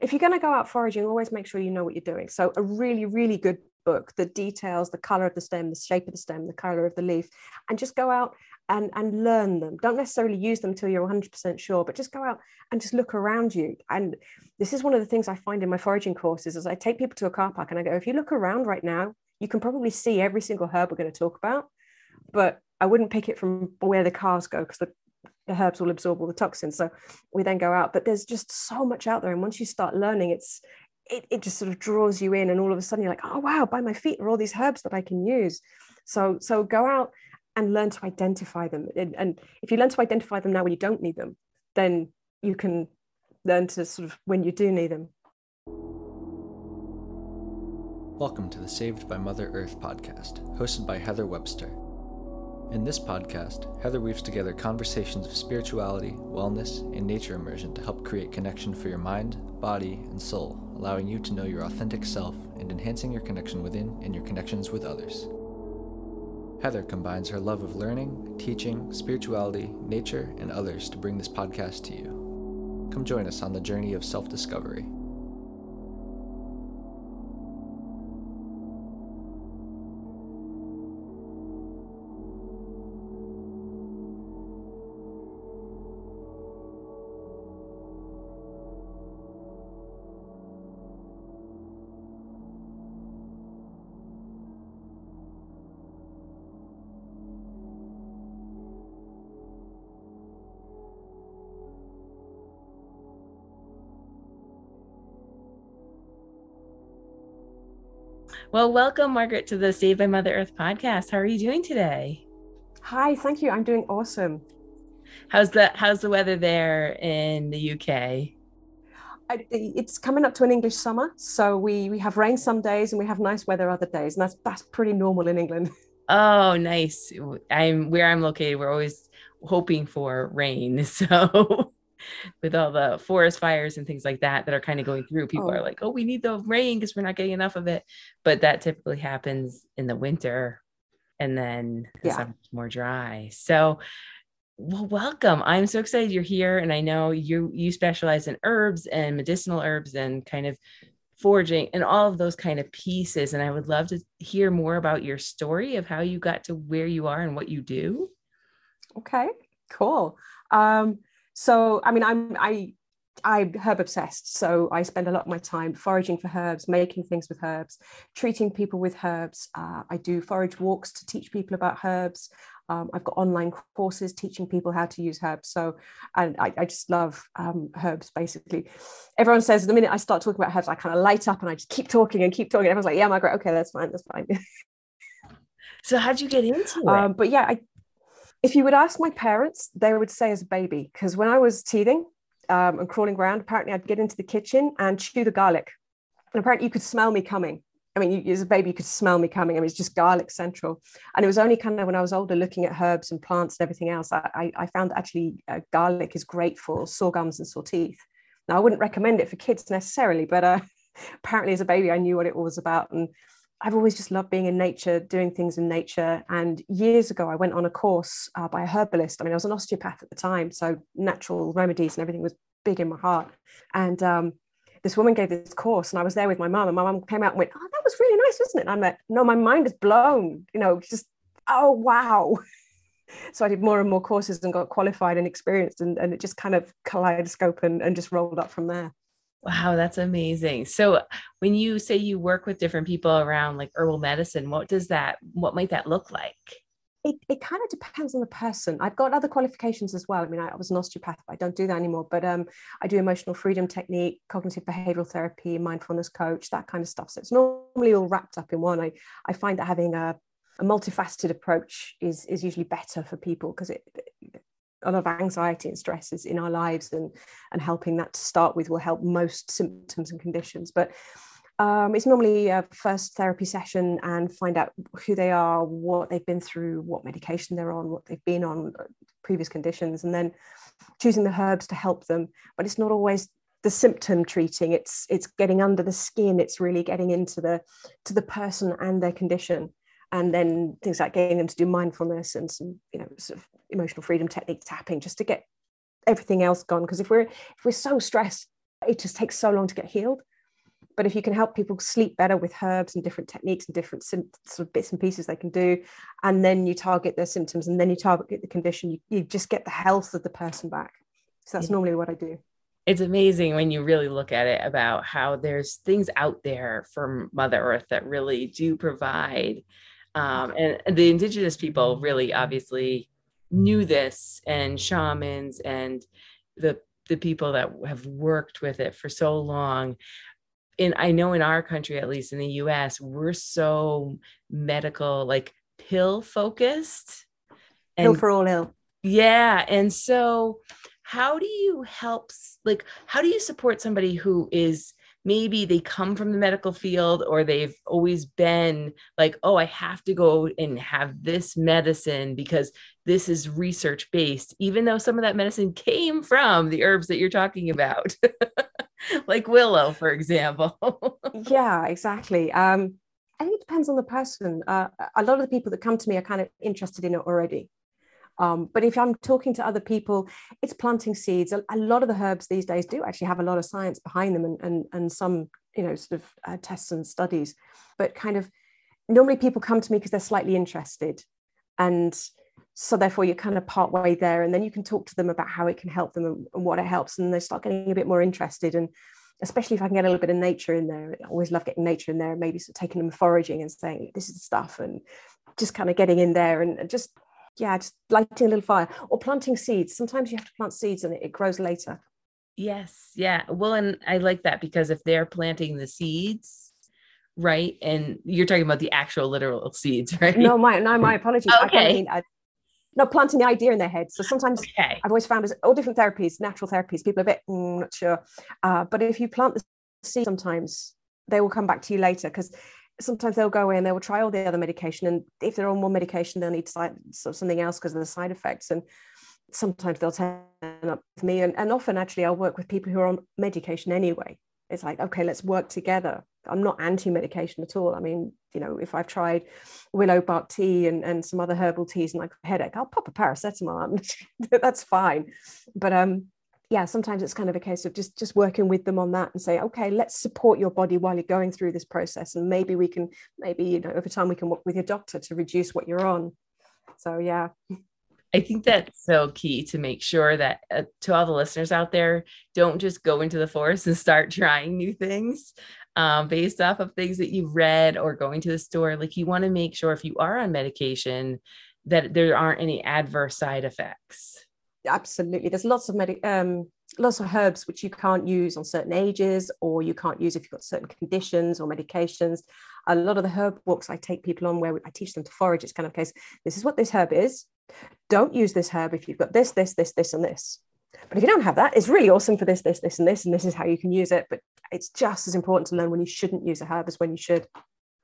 if you're going to go out foraging, always make sure you know what you're doing. So, a really, really good book that details the color of the stem, the shape of the stem, the color of the leaf, and just go out and, and learn them. Don't necessarily use them till you're 100% sure, but just go out and just look around you. And this is one of the things I find in my foraging courses is I take people to a car park and I go, if you look around right now, you can probably see every single herb we're going to talk about, but I wouldn't pick it from where the cars go because the the herbs will absorb all the toxins. So we then go out, but there's just so much out there. And once you start learning, it's it, it just sort of draws you in, and all of a sudden you're like, oh wow, by my feet are all these herbs that I can use. So so go out and learn to identify them. And, and if you learn to identify them now when you don't need them, then you can learn to sort of when you do need them. Welcome to the Saved by Mother Earth podcast, hosted by Heather Webster. In this podcast, Heather weaves together conversations of spirituality, wellness, and nature immersion to help create connection for your mind, body, and soul, allowing you to know your authentic self and enhancing your connection within and your connections with others. Heather combines her love of learning, teaching, spirituality, nature, and others to bring this podcast to you. Come join us on the journey of self discovery. Well, welcome, Margaret, to the Save by Mother Earth podcast. How are you doing today? Hi, thank you. I'm doing awesome. How's the How's the weather there in the UK? I, it's coming up to an English summer, so we we have rain some days and we have nice weather other days, and that's that's pretty normal in England. Oh, nice. I'm where I'm located. We're always hoping for rain, so with all the forest fires and things like that that are kind of going through people oh. are like oh we need the rain because we're not getting enough of it. But that typically happens in the winter and then the yeah. more dry. So well welcome. I'm so excited you're here and i know you you specialize in herbs and medicinal herbs and kind of foraging and all of those kind of pieces and i would love to hear more about your story of how you got to where you are and what you do. Okay cool. Um so, I mean, I'm I I'm herb obsessed. So I spend a lot of my time foraging for herbs, making things with herbs, treating people with herbs. Uh, I do forage walks to teach people about herbs. Um, I've got online courses teaching people how to use herbs. So, and I, I just love um, herbs basically. Everyone says the minute I start talking about herbs, I kind of light up and I just keep talking and keep talking. Everyone's like, yeah, Margaret, okay, that's fine, that's fine. so, how'd you get into it? Um, but yeah, I, if you would ask my parents, they would say as a baby, because when I was teething um, and crawling around, apparently I'd get into the kitchen and chew the garlic. And apparently you could smell me coming. I mean, you, as a baby, you could smell me coming. I mean, it's just garlic central. And it was only kind of when I was older, looking at herbs and plants and everything else, I, I found actually uh, garlic is great for sore gums and sore teeth. Now, I wouldn't recommend it for kids necessarily, but uh, apparently as a baby, I knew what it was about. And I've always just loved being in nature, doing things in nature. And years ago, I went on a course uh, by a herbalist. I mean, I was an osteopath at the time, so natural remedies and everything was big in my heart. And um, this woman gave this course, and I was there with my mum, and my mum came out and went, "Oh, that was really nice, wasn't it?" And I'm like, "No, my mind is blown. You know, just oh wow." so I did more and more courses and got qualified and experienced, and, and it just kind of kaleidoscope and, and just rolled up from there. Wow, that's amazing. So when you say you work with different people around like herbal medicine, what does that what might that look like? It, it kind of depends on the person. I've got other qualifications as well. I mean, I, I was an osteopath, I don't do that anymore, but um, I do emotional freedom technique, cognitive behavioral therapy, mindfulness coach, that kind of stuff. So it's normally all wrapped up in one. I, I find that having a, a multifaceted approach is, is usually better for people because it, a lot of anxiety and stresses in our lives and and helping that to start with will help most symptoms and conditions. But um, it's normally a first therapy session and find out who they are what they've been through what medication they're on what they've been on uh, previous conditions and then choosing the herbs to help them. But it's not always the symptom treating. It's it's getting under the skin. It's really getting into the to the person and their condition and then things like getting them to do mindfulness and some you know sort of emotional freedom technique tapping just to get everything else gone because if we're if we're so stressed it just takes so long to get healed. But if you can help people sleep better with herbs and different techniques and different sort of bits and pieces they can do, and then you target their symptoms and then you target the condition, you, you just get the health of the person back. So that's yeah. normally what I do. It's amazing when you really look at it about how there's things out there from Mother Earth that really do provide. Um, and, and the indigenous people really obviously knew this, and shamans and the the people that have worked with it for so long in I know in our country, at least in the US, we're so medical, like pill focused. And, pill for all ill. Yeah. And so how do you help like how do you support somebody who is maybe they come from the medical field or they've always been like oh i have to go and have this medicine because this is research based even though some of that medicine came from the herbs that you're talking about like willow, for example. yeah, exactly. Um, I think it depends on the person. Uh, a lot of the people that come to me are kind of interested in it already. Um, but if I'm talking to other people, it's planting seeds. A, a, lot of the herbs these days do actually have a lot of science behind them and, and, and some, you know, sort of uh, tests and studies. But kind of normally people come to me because they're slightly interested. And so therefore you're kind of part way there and then you can talk to them about how it can help them and, and, what it helps and they start getting a bit more interested and especially if i can get a little bit of nature in there i always love getting nature in there maybe sort of taking them foraging and saying this is the stuff and just kind of getting in there and just yeah just lighting a little fire or planting seeds sometimes you have to plant seeds and it, it grows later yes yeah well and i like that because if they're planting the seeds right and you're talking about the actual literal seeds right no my no my apologies okay. I mean, I, not planting the idea in their head. So sometimes okay. I've always found as all different therapies, natural therapies, people are a bit mm, not sure. Uh, but if you plant the seed, sometimes they will come back to you later because sometimes they'll go away and they will try all the other medication. And if they're on one medication, they'll need side, so something else because of the side effects. And sometimes they'll turn up with me. And, and often, actually, I'll work with people who are on medication anyway. It's like, okay, let's work together. I'm not anti-medication at all. I mean, you know, if I've tried willow bark tea and, and some other herbal teas and like a headache, I'll pop a paracetamol. That's fine. But um, yeah, sometimes it's kind of a case of just just working with them on that and say, okay, let's support your body while you're going through this process, and maybe we can, maybe you know, over time we can work with your doctor to reduce what you're on. So yeah. I think that's so key to make sure that uh, to all the listeners out there, don't just go into the forest and start trying new things um, based off of things that you've read or going to the store. Like you want to make sure if you are on medication that there aren't any adverse side effects. Absolutely. There's lots of med- um, lots of herbs which you can't use on certain ages or you can't use if you've got certain conditions or medications. A lot of the herb walks I take people on where I teach them to forage, it's kind of case, this is what this herb is. Don't use this herb if you've got this, this, this, this, and this. But if you don't have that, it's really awesome for this, this, this, and this, and this is how you can use it. But it's just as important to learn when you shouldn't use a herb as when you should.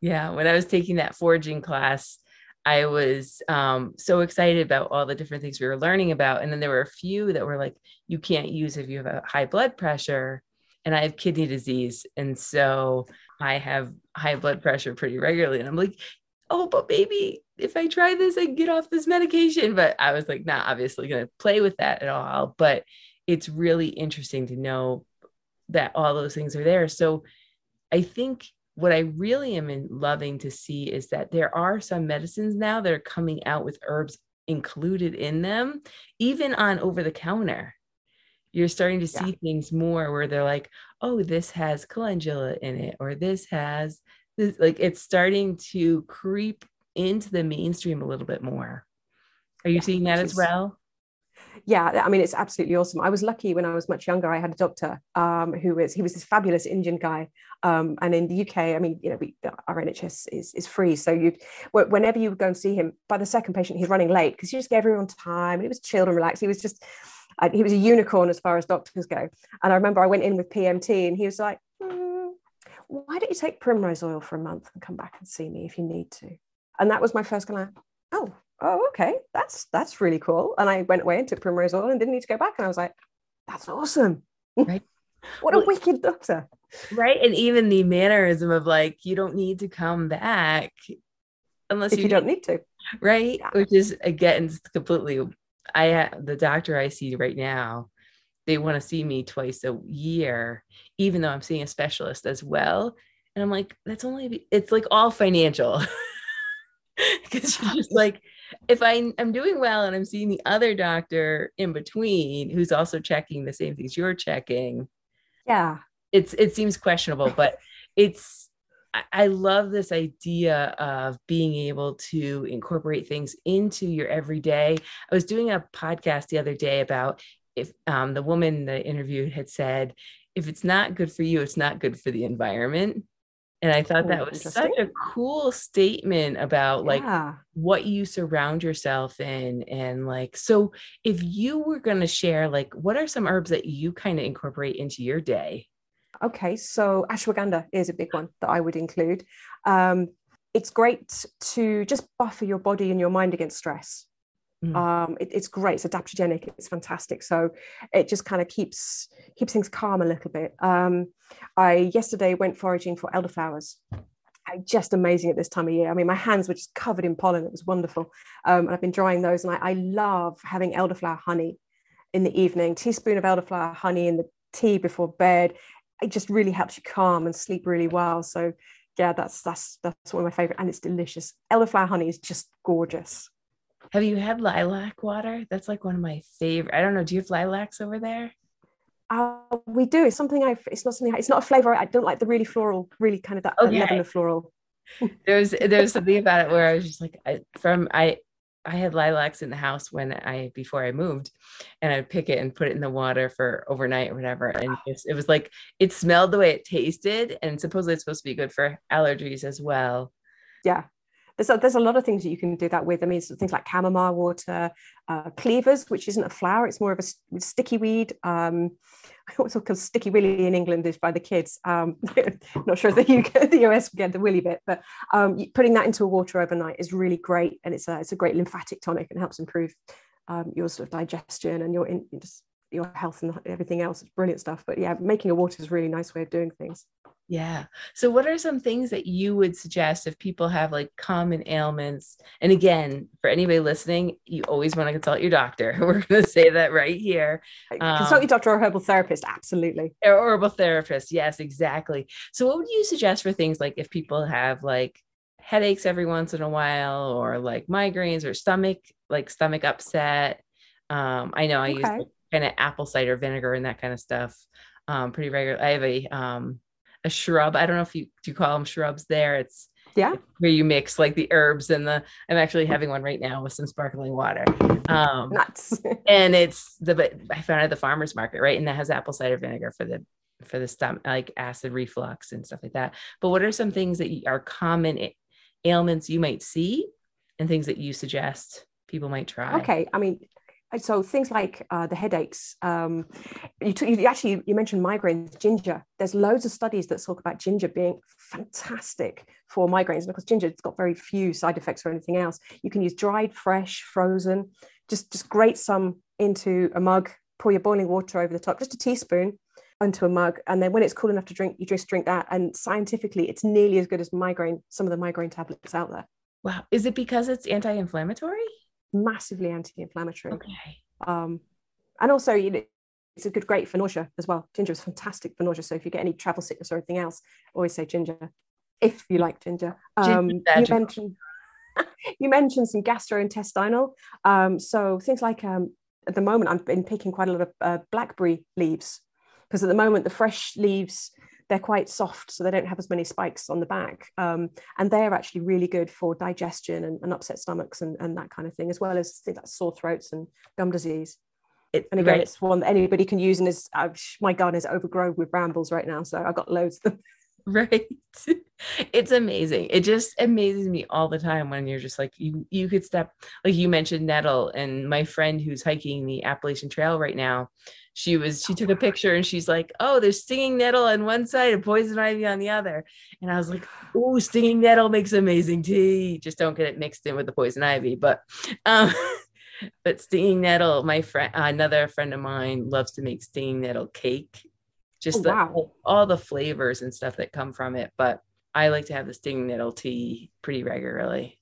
Yeah. When I was taking that foraging class, I was um, so excited about all the different things we were learning about. And then there were a few that were like, you can't use if you have a high blood pressure. And I have kidney disease. And so I have high blood pressure pretty regularly. And I'm like, oh, but maybe if I try this, I get off this medication. But I was like, not obviously going to play with that at all. But it's really interesting to know that all those things are there. So I think what I really am in loving to see is that there are some medicines now that are coming out with herbs included in them, even on over the counter. You're starting to see yeah. things more where they're like, oh, this has calendula in it, or this has this, like it's starting to creep into the mainstream a little bit more. Are you yeah, seeing that as well? Yeah, I mean, it's absolutely awesome. I was lucky when I was much younger. I had a doctor um, who was he was this fabulous Indian guy, um, and in the UK, I mean, you know, we, our NHS is is free, so you whenever you go and see him, by the second patient, he's running late because he just gave everyone time, and he was chilled and relaxed. He was just uh, he was a unicorn as far as doctors go. And I remember I went in with PMT, and he was like, mm, "Why don't you take primrose oil for a month and come back and see me if you need to?" And that was my first kind of, oh, oh, okay, that's that's really cool. And I went away and took primrose oil and didn't need to go back. And I was like, that's awesome. Right. what well, a wicked doctor. Right. And even the mannerism of like, you don't need to come back unless if you, you don't need to. Right. Yeah. Which is again completely I the doctor I see right now, they want to see me twice a year, even though I'm seeing a specialist as well. And I'm like, that's only, it's like all financial. Because she's just like, if I, I'm doing well and I'm seeing the other doctor in between who's also checking the same things you're checking. Yeah. It's, it seems questionable, but it's, I love this idea of being able to incorporate things into your everyday. I was doing a podcast the other day about if um, the woman the interview had said, if it's not good for you, it's not good for the environment. And I thought that was such a cool statement about like yeah. what you surround yourself in. And like, so if you were going to share, like, what are some herbs that you kind of incorporate into your day? Okay, so ashwagandha is a big one that I would include. Um, it's great to just buffer your body and your mind against stress. Mm. Um, it, it's great. It's adaptogenic. It's fantastic. So it just kind of keeps keeps things calm a little bit. Um, I yesterday went foraging for elderflowers. Just amazing at this time of year. I mean, my hands were just covered in pollen. It was wonderful. Um, and I've been drying those, and I, I love having elderflower honey in the evening. Teaspoon of elderflower honey in the tea before bed. It just really helps you calm and sleep really well. So yeah, that's that's that's one of my favorite, and it's delicious. Elderflower honey is just gorgeous. Have you had lilac water? That's like one of my favorite. I don't know. Do you have lilacs over there? Uh, we do. It's something I've. It's not something. It's not a flavor. I don't like the really floral, really kind of that, okay. level of floral. there's there's something about it where I was just like I, from I I had lilacs in the house when I before I moved, and I'd pick it and put it in the water for overnight or whatever. And just, it was like it smelled the way it tasted, and supposedly it's supposed to be good for allergies as well. Yeah, there's a, there's a lot of things that you can do that with. I mean, things like chamomile water, uh, cleavers, which isn't a flower, it's more of a sticky weed. Um, what's called sticky willy in England is by the kids. Um, not sure if the, UK, the US get the willy bit, but um, putting that into a water overnight is really great, and it's a it's a great lymphatic tonic and helps improve um, your sort of digestion and your in, your health and everything else. It's brilliant stuff. But yeah, making a water is a really nice way of doing things. Yeah. So, what are some things that you would suggest if people have like common ailments? And again, for anybody listening, you always want to consult your doctor. We're going to say that right here. Um, consult your doctor or herbal therapist. Absolutely. Or herbal therapist. Yes, exactly. So, what would you suggest for things like if people have like headaches every once in a while or like migraines or stomach, like stomach upset? Um, I know I okay. use kind of apple cider vinegar and that kind of stuff um, pretty regular. I have a um, a shrub. I don't know if you do you call them shrubs there. It's yeah. where you mix like the herbs and the i'm actually having one right now with some sparkling water. Um nuts. and it's the i found it at the farmers market right? And that has apple cider vinegar for the for the stomach like acid reflux and stuff like that. But what are some things that are common ailments you might see and things that you suggest people might try? Okay. I mean so things like uh, the headaches um, you, t- you, actually you mentioned migraines ginger. There's loads of studies that talk about ginger being fantastic for migraines. And of course ginger it's got very few side effects or anything else. You can use dried fresh frozen just just grate some into a mug pour your boiling water over the top just a teaspoon into a mug. And then when it's cool enough to drink you just drink that. And scientifically it's nearly as good as migraine some of the migraine tablets out there. Wow. Is it because it's anti-inflammatory massively anti-inflammatory. Okay. Um, and also, you know, it's a good great for nausea as well. Ginger is fantastic for nausea. So if you get any travel sickness or anything else, always say ginger if you like ginger. Um, you mentioned you mentioned some gastrointestinal. Um, so things like um, at the moment, I've been picking quite a lot of uh, blackberry leaves because at the moment the fresh leaves they're quite soft, so they don't have as many spikes on the back. Um, and they're actually really good for digestion and, and upset stomachs and, and, that kind of thing, as well as things like sore throats and gum disease. It, and again, right. it's one that anybody can use, and is uh, my garden is overgrown with brambles right now, so I've got loads of them. right? It's amazing. It just amazes me all the time when you're just like you you could step like you mentioned nettle and my friend who's hiking the appalachian trail right now she was she took a picture and she's like oh there's stinging nettle on one side and poison ivy on the other. And i was like oh stinging nettle makes amazing tea. Just don't get it mixed in with the poison ivy but um but stinging nettle my friend another friend of mine loves to make stinging nettle cake just oh, the, wow. all the flavors and stuff that come from it but i like to have the stinging nettle tea pretty regularly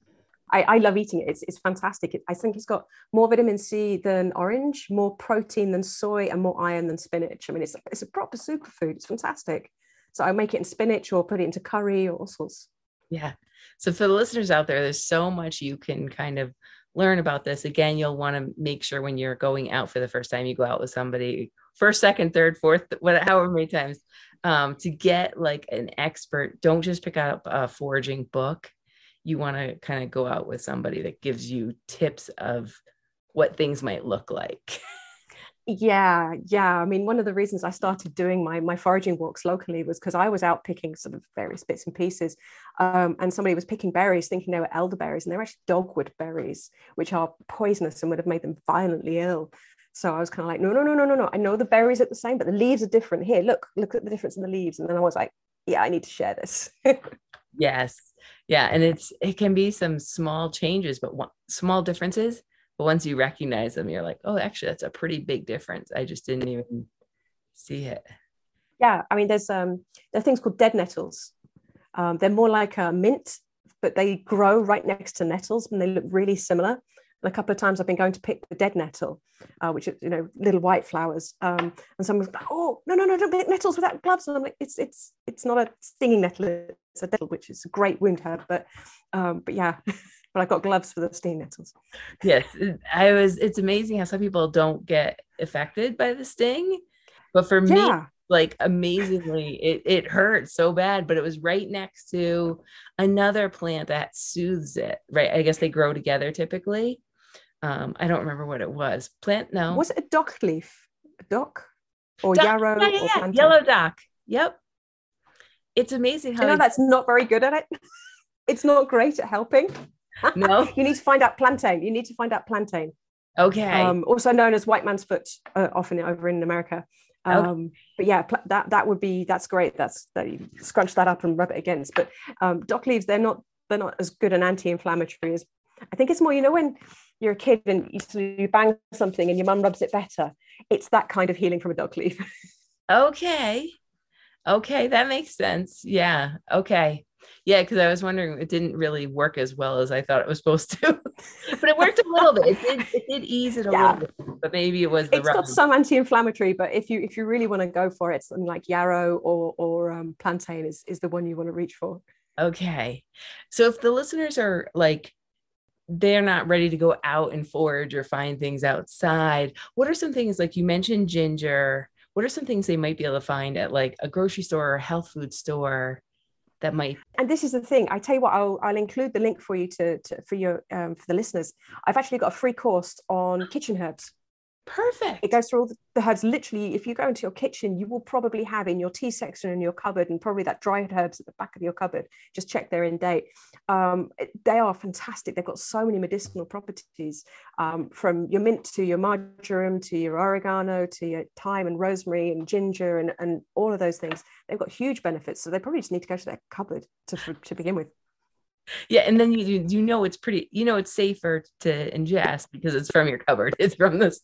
I, I love eating it. It's, it's fantastic. It, I think it's got more vitamin C than orange, more protein than soy, and more iron than spinach. I mean, it's it's a proper superfood. It's fantastic. So I make it in spinach or put it into curry or all sorts. Yeah. So for the listeners out there, there's so much you can kind of learn about this. Again, you'll want to make sure when you're going out for the first time, you go out with somebody first, second, third, fourth, whatever, however many times, um, to get like an expert. Don't just pick up a foraging book. You want to kind of go out with somebody that gives you tips of what things might look like. yeah yeah i mean one of the reasons i started doing my my foraging walks locally was because i was out picking sort of various bits and pieces um, and somebody was picking berries thinking they were elderberries and they're actually dogwood berries which are poisonous and would have made them violently ill. So i was kind of like no no no no no no i know the berries are the same but the leaves are different. Here look look at the difference in the leaves. And then i was like yeah i need to share this. Yes. Yeah and it's it can be some small changes but one, small differences but once you recognize them you're like oh actually that's a pretty big difference i just didn't even see it yeah i mean there's um there are things called dead nettles um, they're more like a mint but they grow right next to nettles and they look really similar and a couple of times I've been going to pick the dead nettle, uh, which is you know little white flowers. Um, and someone's like, "Oh no no no! Don't pick nettles without gloves." And I'm like, "It's it's it's not a stinging nettle. It's a nettle, which is a great wound herb." But um, but yeah, but I got gloves for the stinging nettles. Yes, I was. It's amazing how some people don't get affected by the sting, but for me, yeah. like amazingly, it it hurt so bad. But it was right next to another plant that soothes it. Right, I guess they grow together typically. Um, I don't remember what it was. Plant, no. Was it a dock leaf? A dock or dock, yarrow? Yeah, yeah, yeah. Yellow dock. Yep. It's amazing how you know that's not very good at it. it's not great at helping. No, you need to find out plantain. You need to find out plantain. Okay. Um, also known as white man's foot, uh, often over in America. Um, okay. But yeah, pl- that that would be that's great. That's that you scrunch that up and rub it against. But um, dock leaves, they're not they're not as good an anti-inflammatory as I think it's more. You know when you're a kid and you, you bang something and your mum rubs it better. It's that kind of healing from a dock leaf. okay. Okay, that makes sense. Yeah. Okay. Yeah, because I was wondering, it didn't really work as well as I thought it was supposed to, but it worked a little bit. It did, it did ease it a yeah. little bit, but maybe it was the. It's got some anti-inflammatory, but if you if you really want to go for it, something like yarrow or or um, plantain is is the one you want to reach for. Okay, so if the listeners are like they're not ready to go out and forage or find things outside. What are some things like you mentioned ginger? What are some things they might be able to find at like a grocery store or a health food store that might? And this is the thing. I tell you what, I'll, I'll include the link for you to, to for your um, for the listeners. I've actually got a free course on kitchen herbs. Perfect. It goes through all the, herbs. Literally, if you go into your kitchen, you will probably have in your tea section in your cupboard, and probably that dried herbs at the back of your cupboard. Just check they're in date. Um, they are fantastic. They've got so many medicinal properties, um, from your mint to your marjoram to your oregano to your thyme and rosemary and ginger and, and all of those things. They've got huge benefits. So they probably just need to go to their cupboard to, to begin with yeah and then you you know it's pretty you know it's safer to ingest because it's from your cupboard it's from this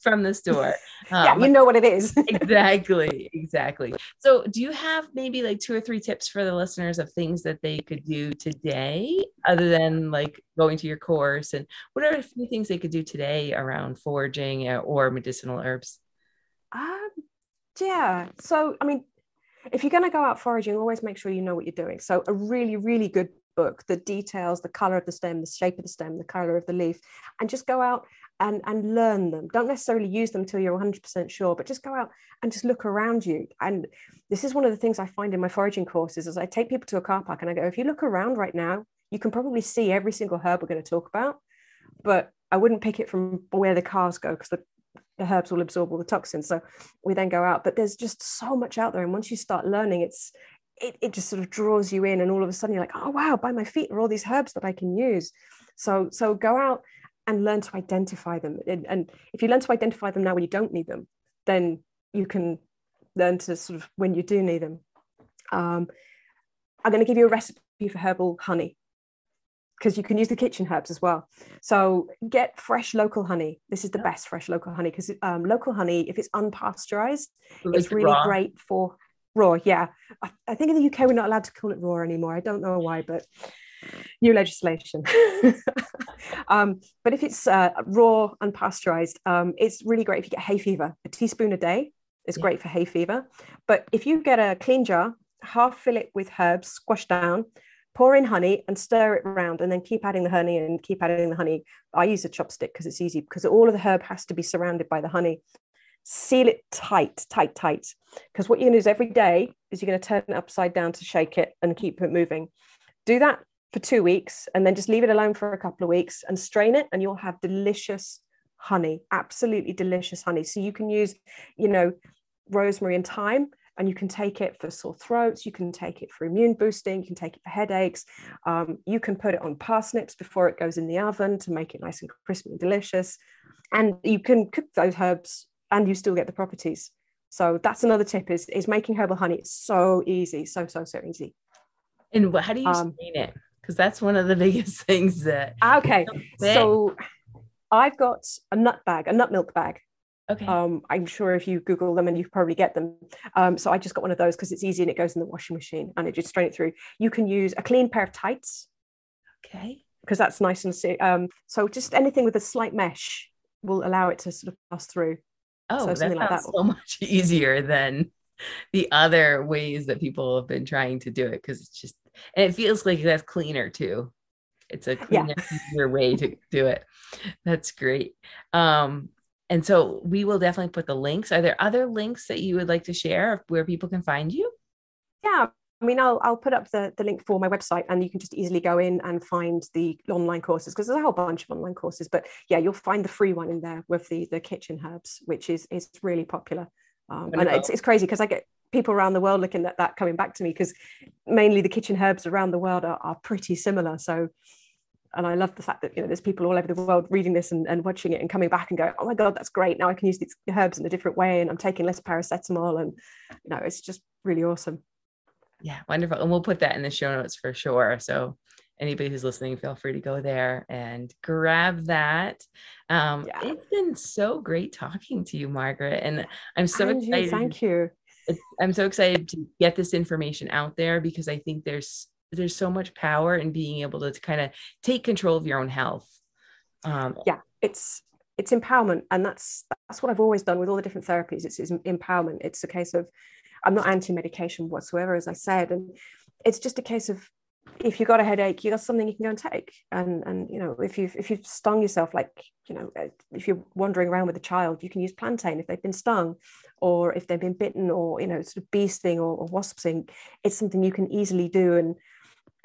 from the store. Um, yeah you know what it is. exactly exactly. So do you have maybe like two or three tips for the listeners of things that they could do today other than like going to your course and what are a few things they could do today around foraging uh, or medicinal herbs? Um yeah so i mean if you're going to go out foraging, always make sure you know what you're doing. So, a really, really good book the details the color of the stem the shape of the stem the color of the leaf and just go out and and learn them don't necessarily use them until you're 100% sure but just go out and just look around you and this is one of the things i find in my foraging courses is i take people to a car park and i go if you look around right now you can probably see every single herb we're going to talk about but i wouldn't pick it from where the cars go because the the herbs will absorb all the toxins. So we then go out, but there's just so much out there. And once you start learning, it's it, it just sort of draws you in and all of a sudden you're like oh wow by my feet are all these herbs that i can use so so go out and learn to identify them and, and if you learn to identify them now when you don't need them then you can learn to sort of when you do need them um, i'm going to give you a recipe for herbal honey because you can use the kitchen herbs as well. So get fresh local honey. This is the best fresh local honey because um, local honey, if it's unpasteurized, it's really raw. great for raw yeah I, I, think in the uk we're not allowed to call it raw anymore i don't know why but new legislation. um, but if it's uh, raw, unpasteurized, um, it's really great if you get hay fever. A teaspoon a day is yeah. great for hay fever. But if you get a clean jar, half fill it with herbs, squash down, pour in honey and stir it around and then keep adding the honey and keep adding the honey. I use a chopstick because it's easy because all of the herb has to be surrounded by the honey. Seal it tight, tight, tight. Because what you're going to do is every day is you're going to turn it upside down to shake it and keep it moving. Do that for two weeks and then just leave it alone for a couple of weeks and strain it and you'll have delicious honey, absolutely delicious honey. So you can use, you know, rosemary and thyme and you can take it for sore throats you can take it for immune boosting you can take it for headaches um, you can put it on parsnips before it goes in the oven to make it nice and crispy and delicious and you can cook those herbs and you still get the properties so that's another tip is is making herbal honey it's so easy so so so easy and how do you um, strain it because that's one of the biggest things that okay so i've got a nut bag a nut milk bag Okay. Um, I'm sure if you Google them and you probably get them. Um, so I just got one of those because it's easy and it goes in the washing machine and it just strain it through. You can use a clean pair of tights. Okay. Because that's nice and um, so just anything with a slight mesh will allow it to sort of pass through. Oh, so that sounds like that. so much easier than the other ways that people have been trying to do it because it's just and it feels like that's cleaner too. It's a cleaner, yeah. easier way to do it. That's great. Um, and so we will definitely put the links. Are there other links that you would like to share where people can find you? Yeah, I mean, I'll, I'll put up the, the link for my website and you can just easily go in and find the online courses because there's a whole bunch of online courses. But yeah, you'll find the free one in there with the, the kitchen herbs, which is, is really popular. Um, and it's, it's crazy because I get people around the world looking at that coming back to me because mainly the kitchen herbs around the world are, are pretty similar. So and I love the fact that you know there's people all over the world reading this and, and watching it and coming back and going, oh my god, that's great. Now I can use these herbs in a different way, and I'm taking less paracetamol, and you know it's just really awesome. Yeah, wonderful. And we'll put that in the show notes for sure. So anybody who's listening, feel free to go there and grab that. Um, yeah. It's been so great talking to you, Margaret, and I'm so and excited. You, thank you. I'm so excited to get this information out there because I think there's there's so much power in being able to, to kind of take control of your own health um, yeah it's it's empowerment and that's that's what i've always done with all the different therapies it's, it's empowerment it's a case of i'm not anti-medication whatsoever as i said and it's just a case of if you've got a headache you got something you can go and take and and you know if you've if you've stung yourself like you know uh, if you're wandering around with a child you can use plantain if they've been stung or if they've been bitten or you know sort of bee sting or, or wasp sting it's something you can easily do and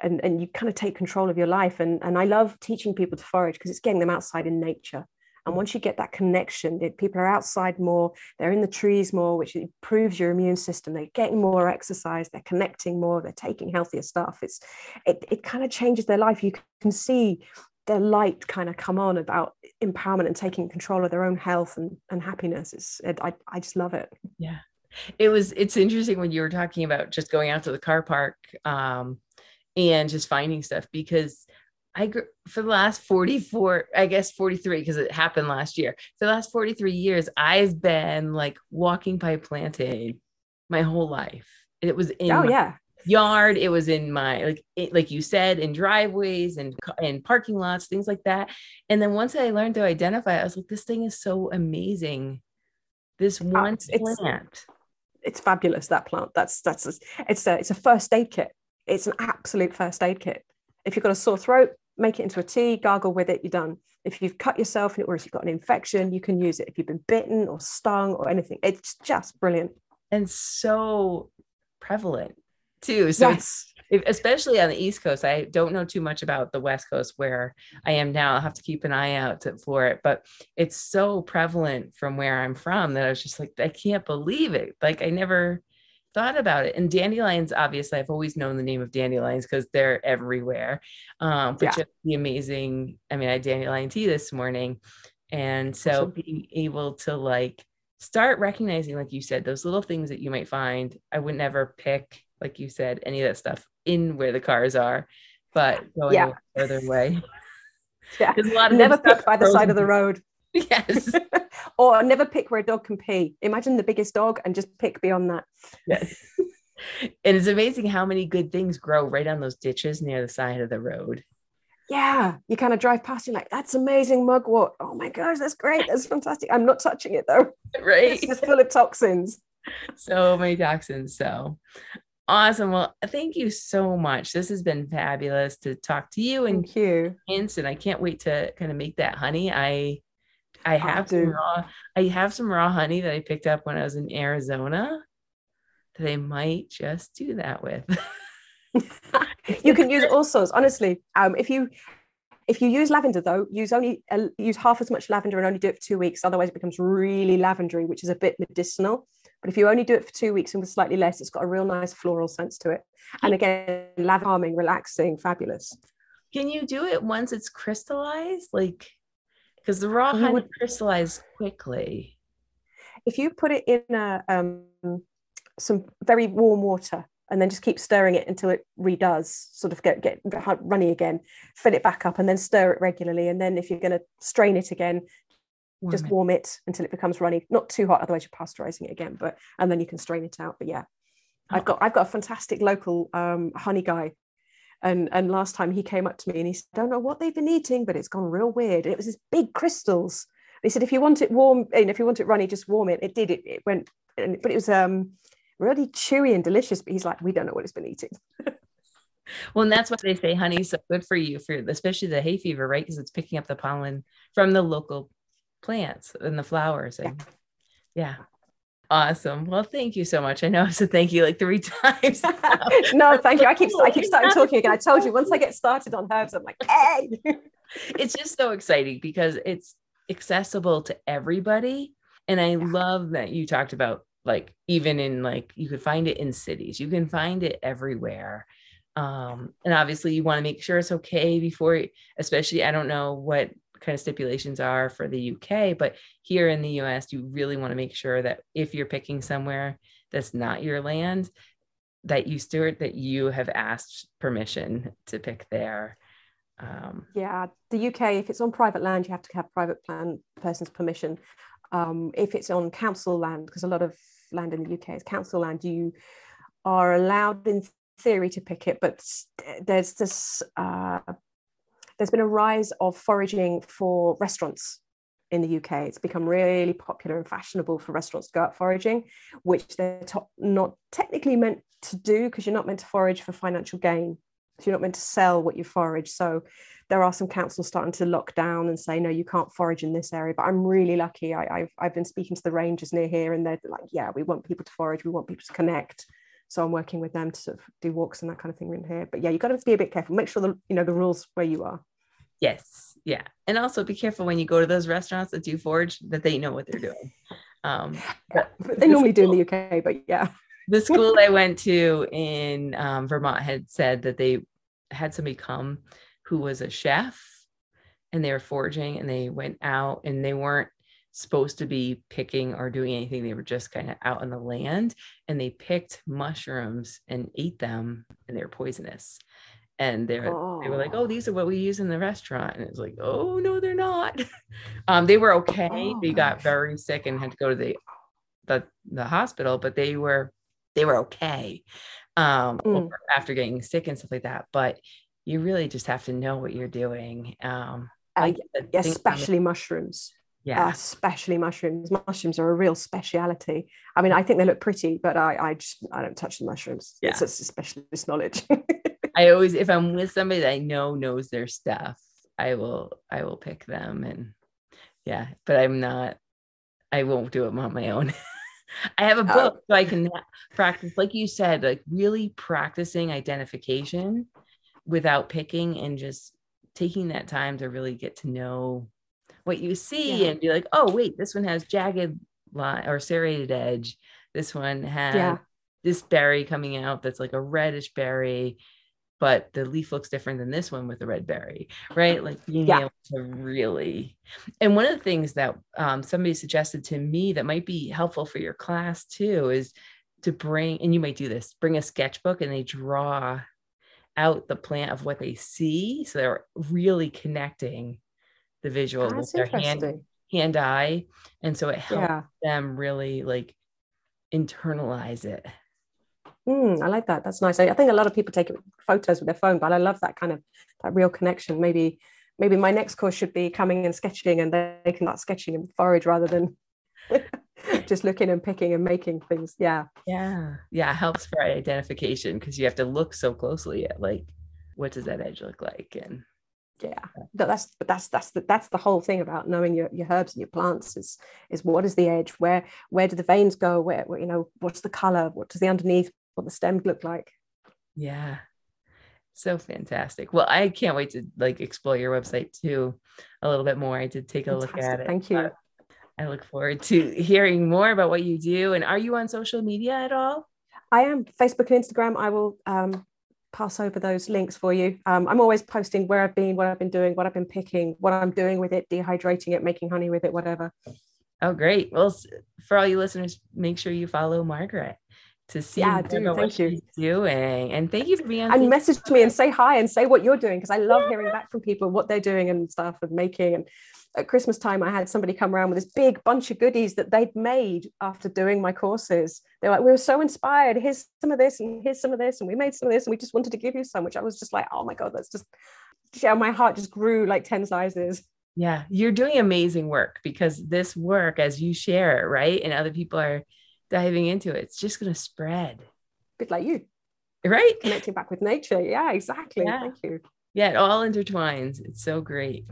and, and you kind of take control of your life. And, and I love teaching people to forage because it's getting them outside in nature. And once you get that connection, people are outside more, they're in the trees more, which improves your immune system. They're getting more exercise, they're connecting more, they're taking healthier stuff. It's it, it kind of changes their life. You can see their light kind of come on about empowerment and taking control of their own health and, and happiness. It's it, I, I just love it. Yeah. It was it's interesting when you were talking about just going out to the car park. Um, and just finding stuff because I grew for the last 44, I guess 43, because it happened last year. For the last 43 years, I've been like walking by plantain my whole life. It was in oh, yeah. yard. It was in my like it, like you said, in driveways and and parking lots, things like that. And then once I learned to identify, I was like, this thing is so amazing. This oh, one oh, it's, plant. It's fabulous, that plant. That's that's it's a it's a first aid kit it's an absolute first aid kit. If you've got a sore throat, make it into a tea, gargle with it, you're done. If you've cut yourself or if you've got an infection, you can use it. If you've been bitten or stung or anything, it's just brilliant. And so prevalent too. So yes. especially on the East Coast, I don't know too much about the West Coast where I am now. I'll have to keep an eye out to, for it, but it's so prevalent from where I'm from that I was just like, I can't believe it. Like I never thought about it. And dandelions, obviously, I've always known the name of dandelions because they're everywhere. Um, but yeah. just the amazing, I mean, I had dandelion tea this morning. And so being able to like start recognizing, like you said, those little things that you might find, I would never pick, like you said, any of that stuff in where the cars are, but going yeah. further away. Yeah. a lot of never pick by the side of the road. Yes. or never pick where a dog can pee. Imagine the biggest dog and just pick beyond that. Yes. and it's amazing how many good things grow right on those ditches near the side of the road. Yeah, you kind of drive past, you're like, that's amazing mugwort. Oh my gosh, that's great. That's fantastic. I'm not touching it though. Right. It's just full of toxins. So many toxins. So awesome. Well, thank you so much. This has been fabulous to talk to you and Thank you. and I can't wait to kind of make that honey. I I have some raw I have some raw honey that I picked up when I was in Arizona that I might just do that with. you can use all sorts honestly um, if you if you use lavender though use only uh, use half as much lavender and only do it for two weeks otherwise it becomes really lavendery which is a bit medicinal but if you only do it for two weeks and with slightly less it's got a real nice floral sense to it and again lavender calming relaxing fabulous Can you do it once it's crystallized? Like because the raw honey would- crystallizes quickly. if you put it in a, um, some very warm water and then just keep stirring it until it redoes sort of get, get runny again fill it back up and then stir it regularly and then if you're going to strain it again Warm just it. warm it until it becomes runny not too hot otherwise you're pasteurizing it again but and then you can strain it out but yeah i've got i've got a fantastic local um, honey guy and and last time he came up to me and he said i don't know what they've been eating but it's gone real weird and it was this big crystals he said if you want it warm and if you want it runny just warm it it did it, it went and, but it was um really chewy and delicious but he's like we don't know what it's been eating Well, and that's why they say honey's so good for you for especially the hay fever, right? Because it's picking up the pollen from the local plants and the flowers. And yeah. Awesome. Well, thank you so much. I know I said thank you like three times. no thank you i keep i keep starting talking again i told you once i get started on herbs i'm like hey it's just so exciting because it's accessible to everybody. And I Yeah. love that you talked about like even in like you could find it in cities, you can find it everywhere. Um, and obviously you want to make sure it's okay before, especially I don't know what kind of stipulations are for the UK, but here in the US, you really want to make sure that if you're picking somewhere that's not your land, that you steward that you have asked permission to pick there. Um, Yeah, the UK, if it's on private land, you have to have private plan person's permission. Um, if it's on council land, because a lot of land in the UK is council land, you are allowed in theory to pick it, but there's this uh, there's been a rise of foraging for restaurants in the UK. It's become really popular and fashionable for restaurants to go out foraging, which they're to- not technically meant to do because you're not meant to forage for financial gain. So you're not meant to sell what you forage. So there are some councils starting to lock down and say, no, you can't forage in this area. But I'm really lucky. I, I've, I've been speaking to the rangers near here and they're like, yeah, we want people to forage. We want people to connect. So I'm working with them to sort of do walks and that kind of thing in here. But yeah, you've got to be a bit careful. Make sure the you know the rules where you are. Yes. Yeah. And also be careful when you go to those restaurants that do forage that they know what they're doing. Um, but They normally do in the UK, but yeah. the school I went to in um, Vermont had said that they had somebody come who was a chef and they were foraging and they went out and they weren't supposed to be picking or doing anything. They were just kind of out on the land and they picked mushrooms and ate them and they were poisonous. And they're they were like, oh, these are what we use in the restaurant. And it's like, oh no, they're not. um, they were okay. Oh, they got gosh. very sick and had to go to the the, the hospital, but they were they were okay um Mm. after getting sick and stuff like that. But you really just have to know what you're doing. Um Uh, thing- especially mushrooms. yeah. especially mushrooms. Mushrooms are a real speciality. I mean, I think they look pretty, but I, I just I don't touch the mushrooms. Yeah. It's just specialist knowledge. I always if I'm with somebody that I know knows their stuff, I will I will pick them and yeah, but I'm not I won't do it on my own. I have a Oh. book so I can practice like you said like really practicing identification without picking and just taking that time to really get to know what you see Yeah. and be like, "Oh, wait, this one has jagged line or serrated edge. This one has Yeah. this berry coming out that's like a reddish berry." But the leaf looks different than this one with the red berry, right? Like being Yeah. able to really. And one of the things that um, somebody suggested to me that might be helpful for your class too is to bring, and you might do this, bring a sketchbook and they draw out the plant of what they see. So they're really connecting the visual with their hand, hand eye. And so it helps Yeah. them really like internalize it. Mm, I like that. That's nice. I, I think a lot of people take photos with their phone, but I love that kind of that real connection. Maybe maybe my next course should be coming and sketching and they can start sketching and forage rather than just looking and picking and making things. Yeah. Yeah. Yeah it helps for identification because you have to look so closely at like what does that edge look like and yeah. That's but that's that's the, that's the whole thing about knowing your, your herbs and your plants is is what is the edge? Where where do the veins go? Where, where you know what's the color? What does the underneath what the stem look like yeah so fantastic well i can't wait to like explore your website too a little bit more i did take a fantastic. look at it thank you I look forward to hearing more about what you do. And are you on social media at all? I am. Facebook and Instagram. I will um, pass over those links for you. Um, I'm always posting where I've been, what I've been doing, what I've been picking, what I'm doing with it, dehydrating it, making honey with it, whatever. Oh, great. Well, for all you listeners, make sure you follow Margaret to see yeah, do, what you. she's doing. And thank you for being. And message me and say hi and say what you're doing because I love yeah. hearing back from people what they're doing and stuff and making and at Christmas time, I had somebody come around with this big bunch of goodies that they'd made after doing my courses. They're like, we were so inspired. Here's some of this, and here's some of this, and we made some of this, and we just wanted to give you some, which I was just like, oh my God, that's just, yeah, my heart just grew like 10 sizes. Yeah, you're doing amazing work because this work, as you share it, right? And other people are diving into it, it's just going to spread. A bit like you. Right? Connecting back with nature. Yeah, exactly. Yeah. Thank you. Yeah, it all intertwines. It's so great.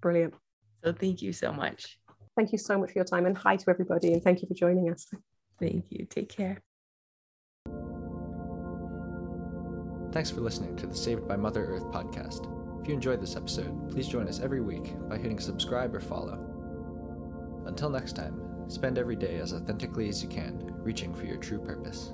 Brilliant. So thank you so much. Thank you so much for your time and hi to everybody and thank you for joining us. Thank you. Take care. Thanks for listening to the Saved by Mother Earth podcast. If you enjoyed this episode, please join us every week by hitting subscribe or follow. Until next time, spend every day as authentically as you can, reaching for your true purpose.